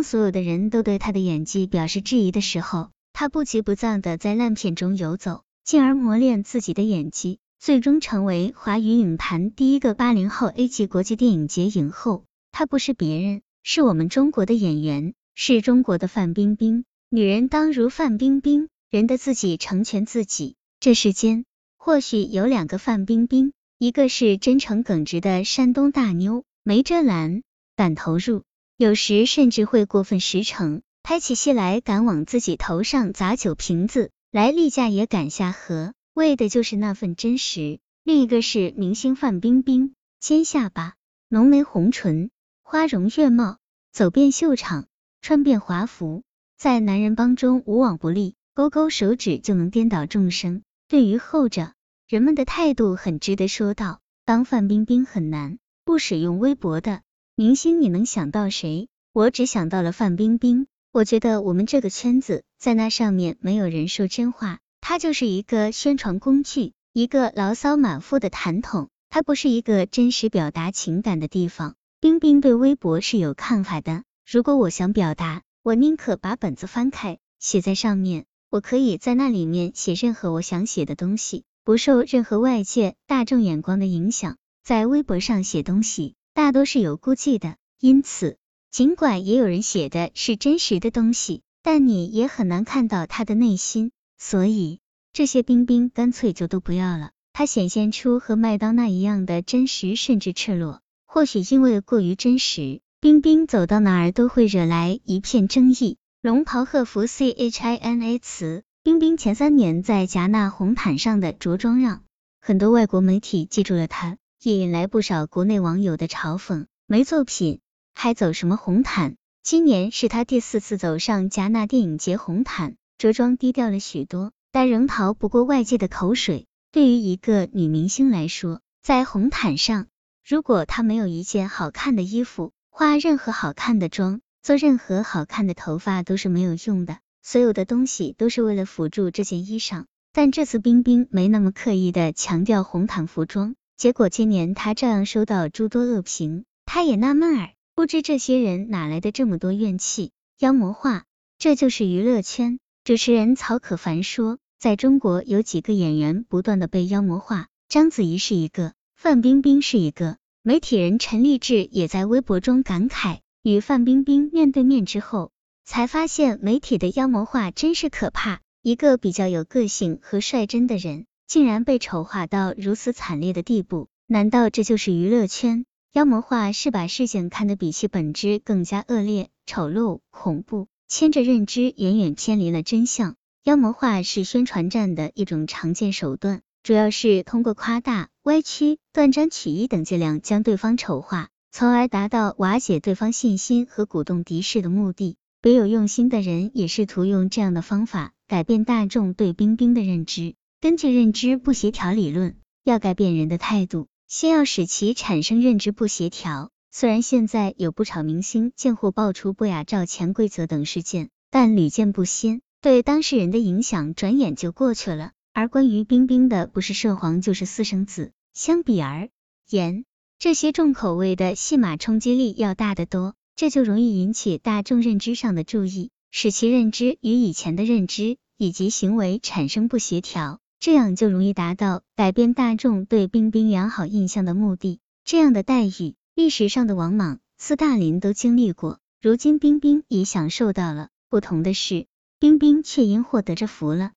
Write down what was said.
当所有的人都对他的演技表示质疑的时候，他不急不躁的在烂片中游走，进而磨练自己的演技，最终成为华语影坛第一个八零后 A 级国际电影节影后。他不是别人，是我们中国的演员，是中国的范冰冰。女人当如范冰冰，人的自己成全自己。这世间或许有两个范冰冰，一个是真诚耿直的山东大妞，没遮拦，敢投入。有时甚至会过分实诚，拍起戏来敢往自己头上砸酒瓶子，来例假也敢下河，为的就是那份真实。另一个是明星范冰冰，尖下巴，浓眉红唇，花容月貌，走遍秀场，穿遍华服，在男人帮中无往不利，勾勾手指就能颠倒众生。对于后者，人们的态度很值得说道。当范冰冰很难，不使用微博的。明星你能想到谁？我只想到了范冰冰。我觉得我们这个圈子在那上面没有人说真话，她就是一个宣传工具，一个牢骚满腹的痰桶，它不是一个真实表达情感的地方。冰冰对微博是有看法的，如果我想表达，我宁可把本子翻开，写在上面，我可以在那里面写任何我想写的东西，不受任何外界大众眼光的影响。在微博上写东西。大多是有估计的，因此，尽管也有人写的是真实的东西，但你也很难看到他的内心。所以，这些冰冰干脆就都不要了。他显现出和麦当娜一样的真实，甚至赤裸。或许因为过于真实，冰冰走到哪儿都会惹来一片争议。龙袍贺服 C H I N A 词，冰冰前三年在戛纳红毯上的着装，让很多外国媒体记住了他。也引来不少国内网友的嘲讽，没作品还走什么红毯？今年是他第四次走上戛纳电影节红毯，着装低调了许多，但仍逃不过外界的口水。对于一个女明星来说，在红毯上，如果她没有一件好看的衣服，化任何好看的妆，做任何好看的头发都是没有用的。所有的东西都是为了辅助这件衣裳。但这次冰冰没那么刻意的强调红毯服装。结果今年他照样收到诸多恶评，他也纳闷儿，不知这些人哪来的这么多怨气。妖魔化，这就是娱乐圈。主持人曹可凡说，在中国有几个演员不断的被妖魔化，章子怡是一个，范冰冰是一个。媒体人陈立志也在微博中感慨，与范冰冰面对面之后，才发现媒体的妖魔化真是可怕。一个比较有个性和率真的人。竟然被丑化到如此惨烈的地步，难道这就是娱乐圈？妖魔化是把事情看得比其本质更加恶劣、丑陋、恐怖，牵着认知远远偏离了真相。妖魔化是宣传战的一种常见手段，主要是通过夸大、歪曲、断章取义等伎俩将对方丑化，从而达到瓦解对方信心和鼓动敌视的目的。别有用心的人也试图用这样的方法改变大众对冰冰的认知。根据认知不协调理论，要改变人的态度，先要使其产生认知不协调。虽然现在有不少明星贱货爆出不雅照、潜规则等事件，但屡见不鲜，对当事人的影响转眼就过去了。而关于冰冰的，不是涉黄就是私生子，相比而言，这些重口味的戏码冲击力要大得多，这就容易引起大众认知上的注意，使其认知与以前的认知以及行为产生不协调。这样就容易达到改变大众对冰冰良好印象的目的。这样的待遇，历史上的王莽、斯大林都经历过，如今冰冰已享受到了。不同的是，冰冰却因获得着福了。